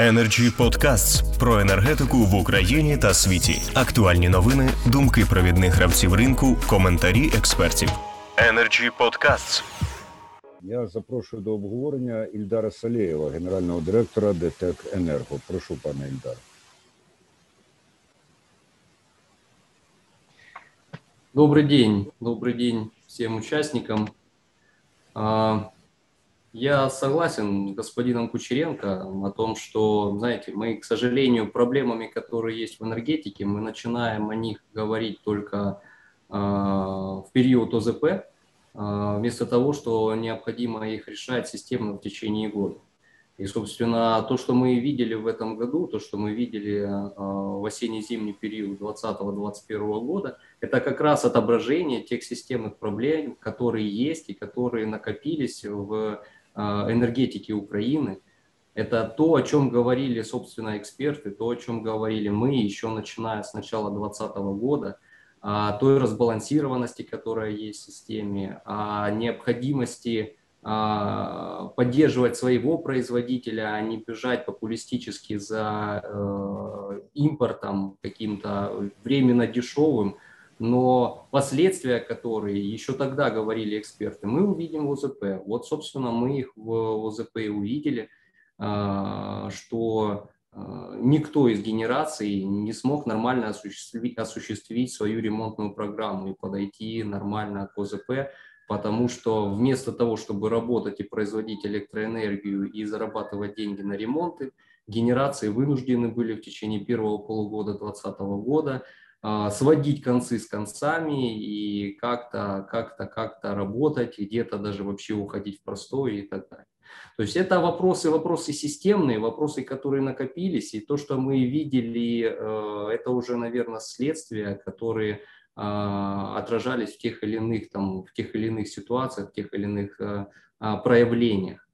Energy Podcasts про енергетику в Україні та світі. Актуальні новини, думки провідних гравців ринку, коментарі експертів. Energy Podcasts. Я запрошую до обговорення Ільдара Салєєва, генерального директора ДТЕК Енерго. Прошу, пане Ільдар. Добрый день, добрый день всем участникам. А, Я согласен с господином Кучеренко о том, что, знаете, мы, к сожалению, проблемами, которые есть в энергетике, мы начинаем о них говорить только э, в период ОЗП, э, вместо того, что необходимо их решать системно в течение года. И, собственно, то, что мы видели в этом году, то, что мы видели э, в осенне-зимний период 2020-2021 года, это как раз отображение тех системных проблем, которые есть и которые накопились в а, энергетики Украины. Это то, о чем говорили, собственно, эксперты, то, о чем говорили мы еще начиная с начала 2020 года, о той разбалансированности, которая есть в системе, о необходимости а, поддерживать своего производителя, а не бежать популистически за э, импортом каким-то временно дешевым, но последствия, которые еще тогда говорили эксперты, мы увидим в ОЗП. Вот, собственно, мы их в ОЗП и увидели, а, что а, никто из генераций не смог нормально осуществить, осуществить свою ремонтную программу и подойти нормально к ОЗП, потому что вместо того, чтобы работать и производить электроэнергию и зарабатывать деньги на ремонты, генерации вынуждены были в течение первого полугода 2020 года сводить концы с концами и как-то как-то как-то работать, где-то даже вообще уходить в простой и так далее. То есть это вопросы, вопросы системные, вопросы, которые накопились, и то, что мы видели, э, это уже, наверное, следствия, которые а, отражались в тех или иных, там, в тех или иных ситуациях, в тех или иных э, а, проявлениях.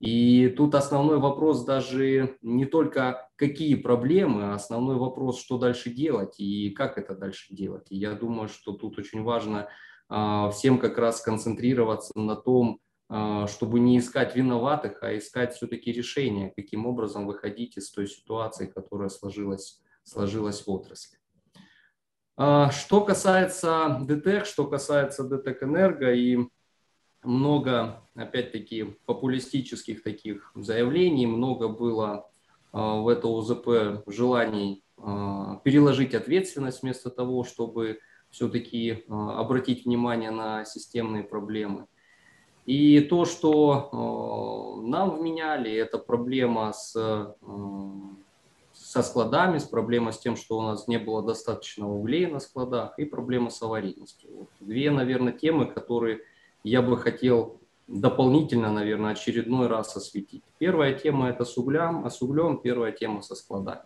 И тут основной вопрос даже не только какие проблемы, а основной вопрос, что дальше делать и как это дальше делать. И я думаю, что тут очень важно а, всем как раз концентрироваться на том, а, чтобы не искать виноватых, а искать все-таки решение, каким образом выходить из той ситуации, которая сложилась, сложилась в отрасли. А, что касается ДТЭК, что касается ДТЭК Энерго и много, опять-таки, популистических таких заявлений, много было а, в это УЗП желаний а, переложить ответственность вместо того, чтобы все-таки а, обратить внимание на системные проблемы. И то, что нам вменяли, это проблема с, со складами, с проблема с тем, что у нас не было достаточно углей на складах, и проблема с аварийностью. Вот две, наверное, темы, которые я бы хотел дополнительно, наверное, очередной раз осветить. Первая тема – это с углем, а с углем первая тема со складами.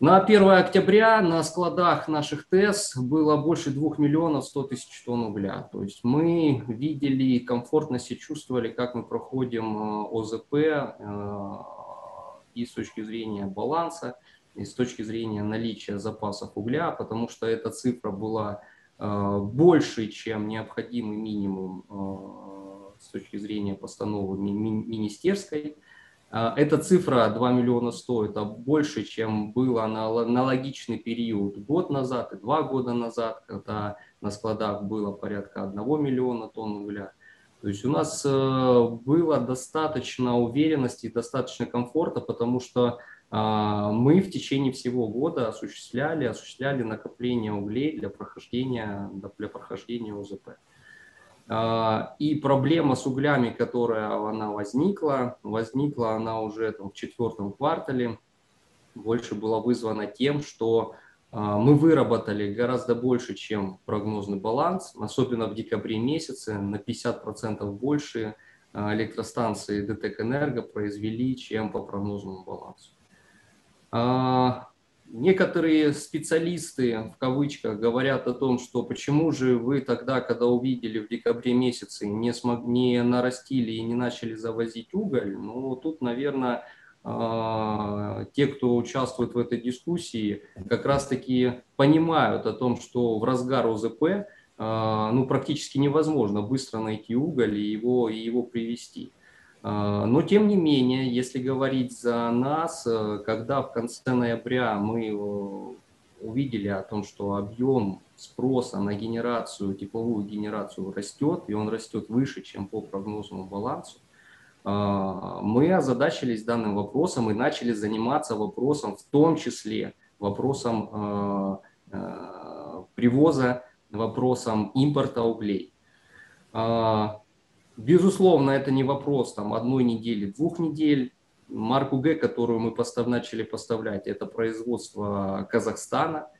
На 1 октября на складах наших ТЭС было больше 2 миллионов 100 тысяч тонн угля. То есть мы видели и комфортно себя чувствовали, как мы проходим э, ОЗП э, и с точки зрения баланса, и с точки зрения наличия запасов угля, потому что эта цифра была больше, чем необходимый минимум э, с точки зрения постановы министерской. Э, эта цифра 2 миллиона 100, это больше, чем было на аналогичный период год назад и два года назад, когда на складах было порядка 1 миллиона тонн угля. То есть у нас было достаточно уверенности и достаточно комфорта, потому что а, мы в течение всего года осуществляли, осуществляли накопление углей для прохождения, для прохождения УЗП. А, и проблема с углями, которая она возникла, возникла она уже там, в четвертом квартале, больше была вызвана тем, что мы выработали гораздо больше, чем прогнозный баланс, особенно в декабре месяце, на 50% больше электростанции ДТЭК Энерго произвели, чем по прогнозному балансу. А, некоторые специалисты, в кавычках, говорят о том, что почему же вы тогда, когда увидели в декабре месяце, не, смог, не нарастили и не начали завозить уголь. Ну, тут, наверное, а, те, кто участвует в этой дискуссии, как раз-таки понимают о том, что в разгар ОЗП а, ну, практически невозможно быстро найти уголь и его, и его привести. Но тем не менее, если говорить за нас, когда в конце ноября мы увидели о том, что объем спроса на генерацию, тепловую генерацию растет, и он растет выше, чем по прогнозному балансу, а, мы озадачились данным вопросом и начали заниматься вопросом, в том числе вопросом а, а, привоза, вопросом импорта углей. Безусловно, это не вопрос там, одной недели, двух недель. Марку Г, которую мы постав, начали поставлять, это производство Казахстана –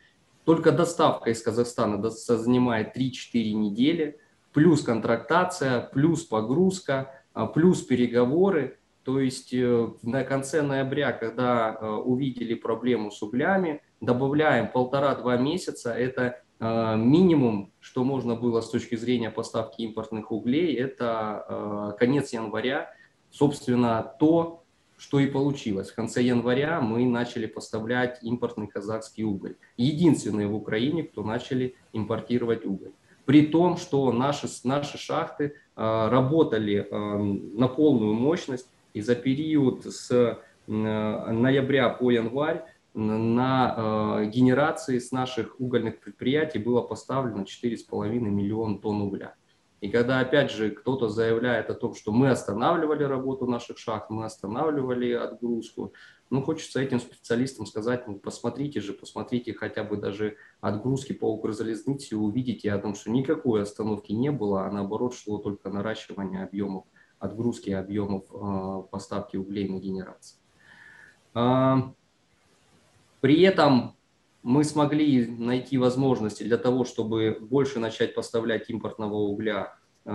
только доставка из Казахстана занимает 3-4 недели, плюс контрактация, плюс погрузка, а, плюс переговоры. То есть э, на конце ноября, когда э, увидели проблему с углями, добавляем полтора-два месяца. Это э, минимум, что можно было с точки зрения поставки импортных углей, это конец января. Собственно, то, что и получилось. В конце января мы начали поставлять импортный казахский уголь. Единственные в Украине, кто начали импортировать уголь. При том, что наши, наши шахты э, работали на полную мощность, и за период с э, ноября по январь на э, генерации с наших угольных предприятий было поставлено 4,5 миллиона тонн угля. И когда, опять же, кто-то заявляет о том, что мы останавливали работу наших шахт, мы останавливали отгрузку, ну, хочется этим специалистам сказать, ну, посмотрите же, посмотрите хотя бы даже отгрузки по Укрзалезнице и увидите о том, что никакой остановки не было, а наоборот шло только наращивание объемов, отгрузки объемов э, поставки углей на генерации. Э, при этом мы смогли найти возможности для того, чтобы больше начать поставлять импортного угля э,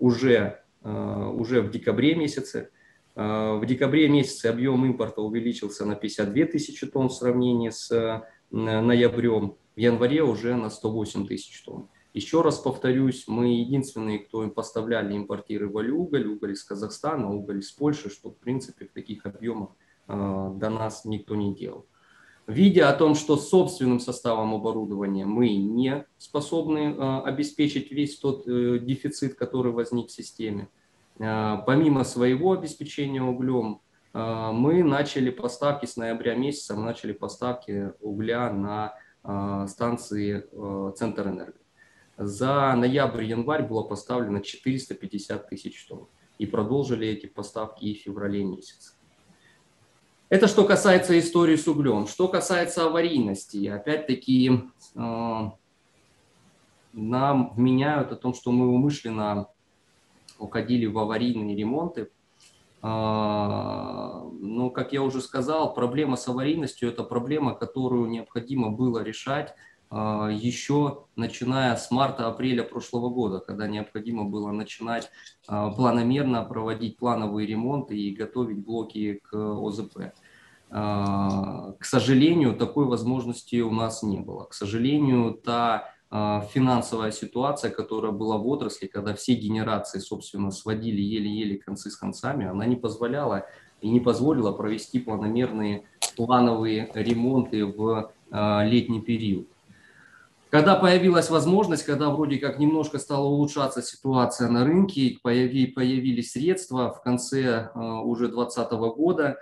уже, э, уже в декабре месяце. Э, в декабре месяце объем импорта увеличился на 52 тысячи тонн в сравнении с ноябрем, в январе уже на 108 тысяч тонн. Еще раз повторюсь, мы единственные, кто им поставляли, импортировали уголь, уголь из Казахстана, уголь из Польши, что в принципе в таких объемах до нас никто не делал. Видя о том, что собственным составом оборудования мы не способны э, обеспечить весь тот э, дефицит, который возник в системе, э, помимо своего обеспечения углем, мы начали поставки с ноября месяца, мы начали поставки угля на станции Центр Энерго. За ноябрь-январь было поставлено 450 тысяч тонн. И продолжили эти поставки и в феврале месяце. Это что касается истории с углем. Что касается аварийности, опять-таки нам вменяют о том, что мы умышленно уходили в аварийные ремонты. Э, но, как я уже сказал, проблема с аварийностью – это проблема, которую необходимо было решать а, еще начиная с марта-апреля прошлого года, когда необходимо было начинать а, планомерно проводить плановые ремонты и готовить блоки к ОЗП. А, к сожалению, такой возможности у нас не было. К сожалению, та финансовая ситуация, которая была в отрасли, когда все генерации, собственно, сводили еле-еле концы с концами, она не позволяла и не позволила провести планомерные плановые ремонты в летний период. Когда появилась возможность, когда вроде как немножко стала улучшаться ситуация на рынке, появились средства в конце э, уже 2020 года,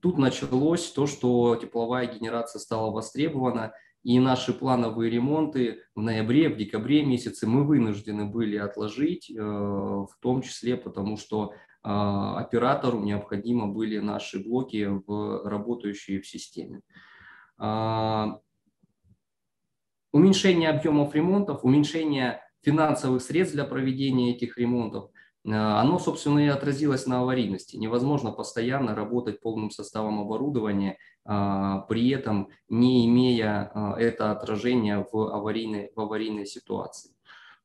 тут началось то, что тепловая генерация стала востребована, и наши плановые ремонты в ноябре, в декабре месяце мы вынуждены были отложить, э, в том числе потому, что э, оператору необходимо были наши блоки, в, работающие в системе. А, уменьшение объемов ремонтов, уменьшение финансовых средств для проведения этих ремонтов, оно, собственно, и отразилось на аварийности. Невозможно постоянно работать полным составом оборудования, а, при этом не имея а, это отражение в аварийной, в аварийной ситуации.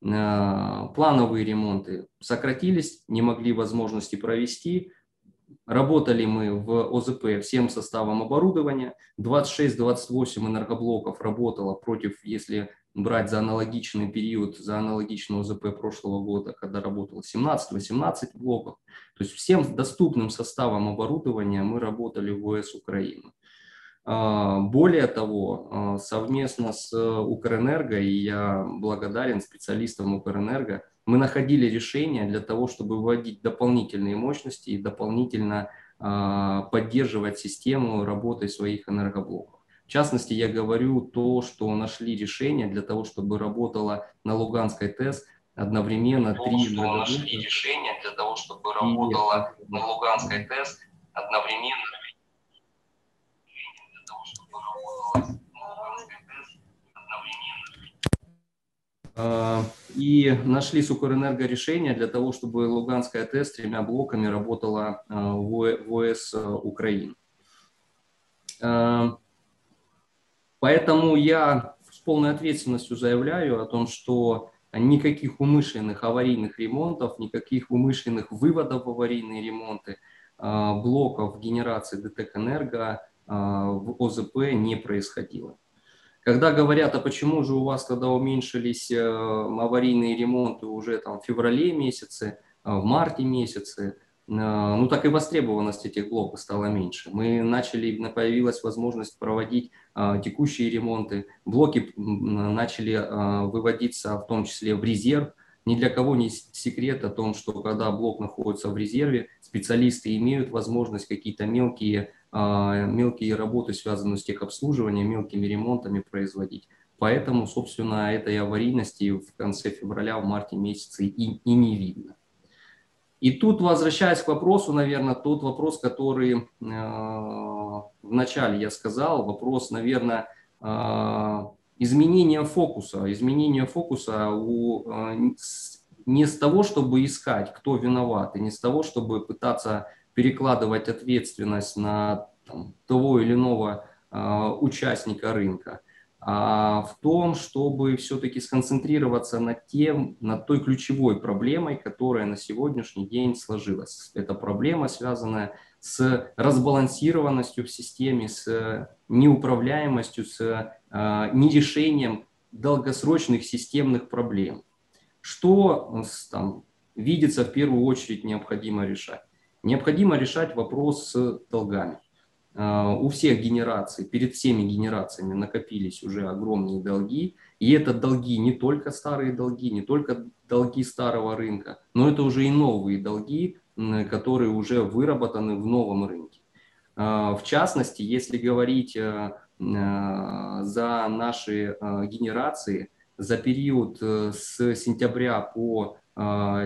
Плановые ремонты сократились, не могли возможности провести, Работали мы в ОЗП всем составом оборудования. 26-28 энергоблоков работало против, если брать за аналогичный период, за аналогичный ОЗП прошлого года, когда работало 17-18 блоков. То есть всем доступным составом оборудования мы работали в ВС Украины. А, более того, а, совместно с Укрэнерго, и я благодарен специалистам Укрэнерго, мы находили решения для того, чтобы вводить дополнительные мощности и дополнительно а, поддерживать систему работы своих энергоблоков. В частности, я говорю то, что нашли решение для того, чтобы работала на Луганской ТЭС одновременно то, три что нашли решение для того, чтобы работала на Луганской ТЭС одновременно А, и нашли с Укрэнерго решение для того, чтобы Луганская ТЭС с тремя блоками работала а, в ОС а, Украины. Поэтому я с полной ответственностью заявляю о том, что никаких умышленных аварийных ремонтов, никаких умышленных выводов в аварийные ремонты блоков генерации ДТЭК-Энерго в ОЗП не происходило. Когда говорят, а почему же у вас тогда уменьшились э, аварийные ремонты уже там в феврале месяце, э, в марте месяце, ну так и востребованность этих блоков стала меньше. Мы начали, появилась возможность проводить текущие ремонты, блоки начали выводиться в том числе в резерв. Ни для кого не секрет о том, что когда блок находится в резерве, специалисты имеют возможность какие-то мелкие а, мелкие работы, связанные с техобслуживанием, мелкими ремонтами производить. Поэтому, собственно, этой аварийности в конце февраля, в марте месяце и, и не видно. И тут, возвращаясь к вопросу, наверное, тот вопрос, который э, вначале я сказал, вопрос, наверное, э, изменения фокуса. Изменение фокуса у, э, не с того, чтобы искать, кто виноват, и не с того, чтобы пытаться перекладывать ответственность на там, того или иного э, участника рынка, в том, чтобы все-таки сконцентрироваться над тем, над той ключевой проблемой, которая на сегодняшний день сложилась. Это проблема, связанная с разбалансированностью в системе, с неуправляемостью, с э, нерешением долгосрочных системных проблем. Что там, видится в первую очередь необходимо решать? Необходимо решать вопрос с долгами. А, у всех генераций, перед всеми генерациями накопились уже огромные долги. И это долги не только старые долги, не только долги старого рынка, но это уже и новые долги, которые уже выработаны в новом рынке. А, в частности, если говорить э, э, за наши э, генерации, за период с сентября по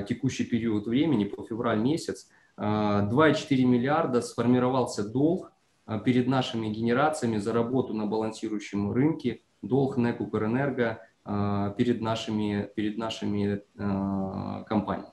текущий период времени, по февраль месяц, 2,4 миллиарда сформировался долг перед нашими генерациями за работу на балансирующем рынке, долг НЭК Укрэнерго а, перед нашими, перед нашими а, компаниями.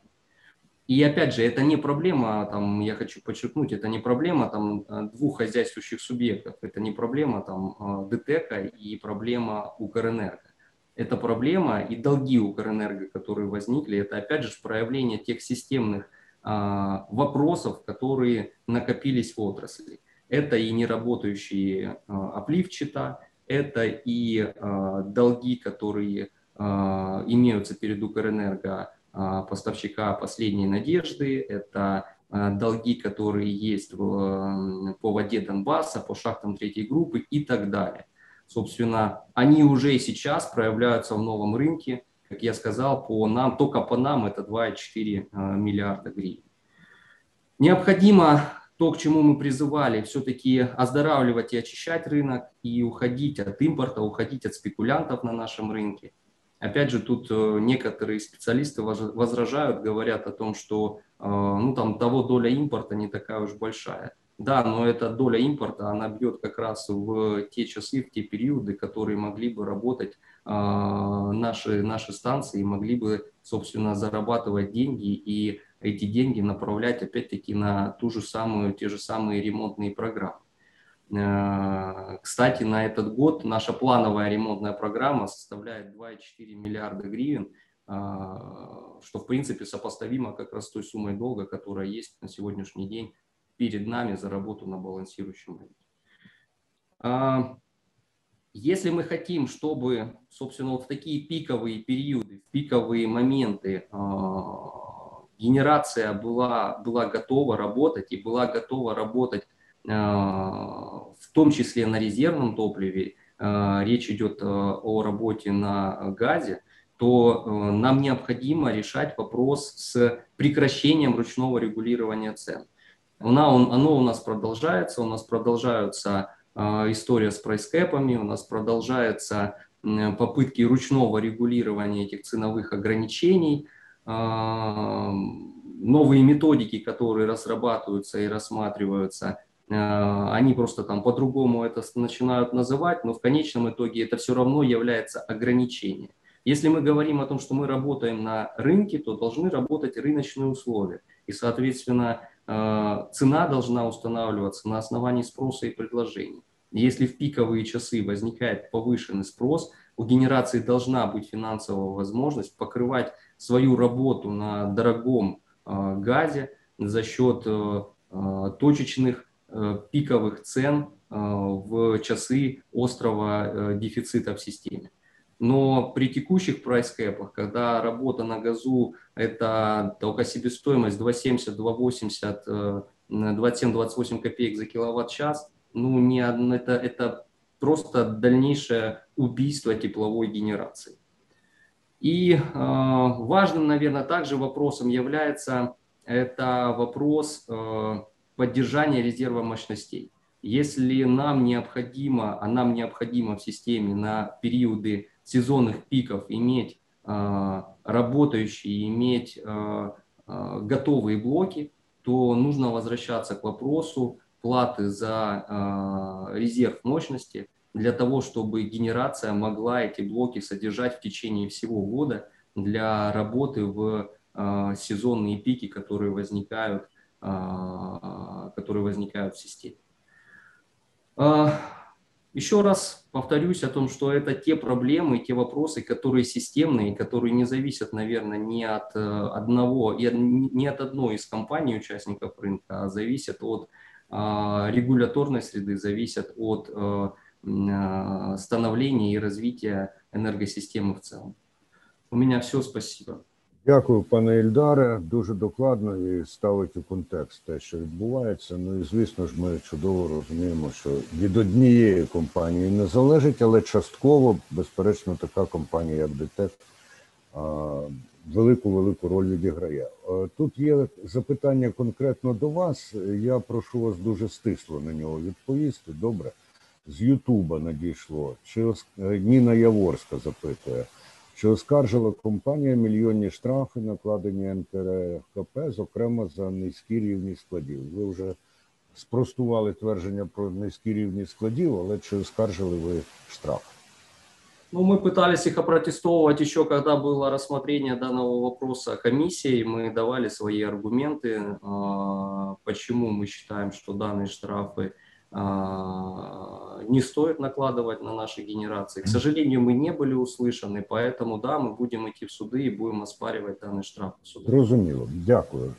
И опять же, это не проблема, там, я хочу подчеркнуть, это не проблема там, двух хозяйствующих субъектов, это не проблема там, ДТЭКа и проблема Укрэнерго. Это проблема и долги Укрэнерго, которые возникли, это опять же проявление тех системных вопросов, которые накопились в отрасли. Это и неработающие а, опливчата, это и а, долги, которые имеются перед Укрэнерго поставщика последней надежды, это долги, которые есть в, по воде Донбасса, по шахтам третьей группы и так далее. Собственно, они уже сейчас проявляются в новом рынке, как я сказал, по нам, только по нам это 2,4 а, миллиарда гривен. Необходимо то, к чему мы призывали, все-таки оздоравливать и очищать рынок и уходить от импорта, уходить от спекулянтов на нашем рынке. Опять же, тут э, некоторые специалисты возражают, говорят о том, что э, ну, там, того доля импорта не такая уж большая. Да, но эта доля импорта, она бьет как раз в те часы, в те периоды, которые могли бы работать э, наши, наши станции, могли бы, собственно, зарабатывать деньги и эти деньги направлять опять-таки на ту же самую, те же самые ремонтные программы. Э, кстати, на этот год наша плановая ремонтная программа составляет 2,4 миллиарда гривен, э, что в принципе сопоставимо как раз с той суммой долга, которая есть на сегодняшний день перед нами за работу на балансирующем рынке. А, если мы хотим, чтобы, собственно, вот в такие пиковые периоды, в пиковые моменты генерация была, была готова работать и была готова работать а, в том числе на резервном топливе, речь идет о работе на газе, то нам необходимо решать вопрос с прекращением ручного регулирования цен. Оно, оно у нас продолжается, у нас продолжаются история с прайскэпами, у нас продолжаются попытки ручного регулирования этих ценовых ограничений, новые методики, которые разрабатываются и рассматриваются, они просто там по-другому это начинают называть, но в конечном итоге это все равно является ограничением. Если мы говорим о том, что мы работаем на рынке, то должны работать рыночные условия. И, соответственно, цена должна устанавливаться на основании спроса и предложения. Если в пиковые часы возникает повышенный спрос, у генерации должна быть финансовая возможность покрывать свою работу на дорогом э, газе за счет э, э точечных пиковых цен в часы острого дефицита в системе. Но при текущих прайс-кэпах, когда работа на газу – это только себестоимость 2,70, 2,80, 27-28 копеек за киловатт-час, ну, не, это, это просто дальнейшее убийство тепловой генерации. И э, важным, наверное, также вопросом является это вопрос э, поддержания резерва мощностей. Если нам необходимо, а нам необходимо в системе на периоды сезонных пиков иметь э, работающие, иметь э, готовые блоки, то нужно возвращаться к вопросу платы за резерв мощности для того, чтобы генерация могла эти блоки содержать в течение всего года для работы в э, сезонные пики, которые возникают, э, которые возникают в системе. Э, еще раз повторюсь о том, что это те проблемы, те вопросы, которые системные, которые не зависят, наверное, не от одного, не от одной из компаний участников рынка, а зависят от регуляторной среды зависят от э, становления и развития энергосистемы в целом. У меня все, спасибо. Дякую, пане Ільдаре. Дуже докладно і ставить у контекст те, що відбувається. Ну і звісно ж, ми чудово розуміємо, що від однієї компанії не залежить, але частково, безперечно, така компанія, як ДТЕК, велику велику роль відіграє. Тут є запитання конкретно до вас. Я прошу вас дуже стисло на нього відповісти. Добре, з Ютуба надійшло. Чи е, Ніна Яворська запитує, чи оскаржила компанія мільйонні штрафи, накладені НКРКП, зокрема за низькі рівні складів? Ви вже спростували твердження про низькі рівні складів, але чи оскаржили ви штраф? Ну, мы пытались их опротестовывать еще, когда было рассмотрение данного вопроса комиссией. Мы давали свои аргументы, а, почему мы считаем, что данные штрафы а, не стоит накладывать на наши генерации. К сожалению, мы не были услышаны, поэтому да, мы будем идти в суды и будем оспаривать данные штрафы в судах. Зрозуміло. Дякую.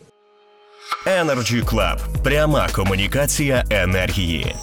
Energy Club. Пряма комунікація енергії.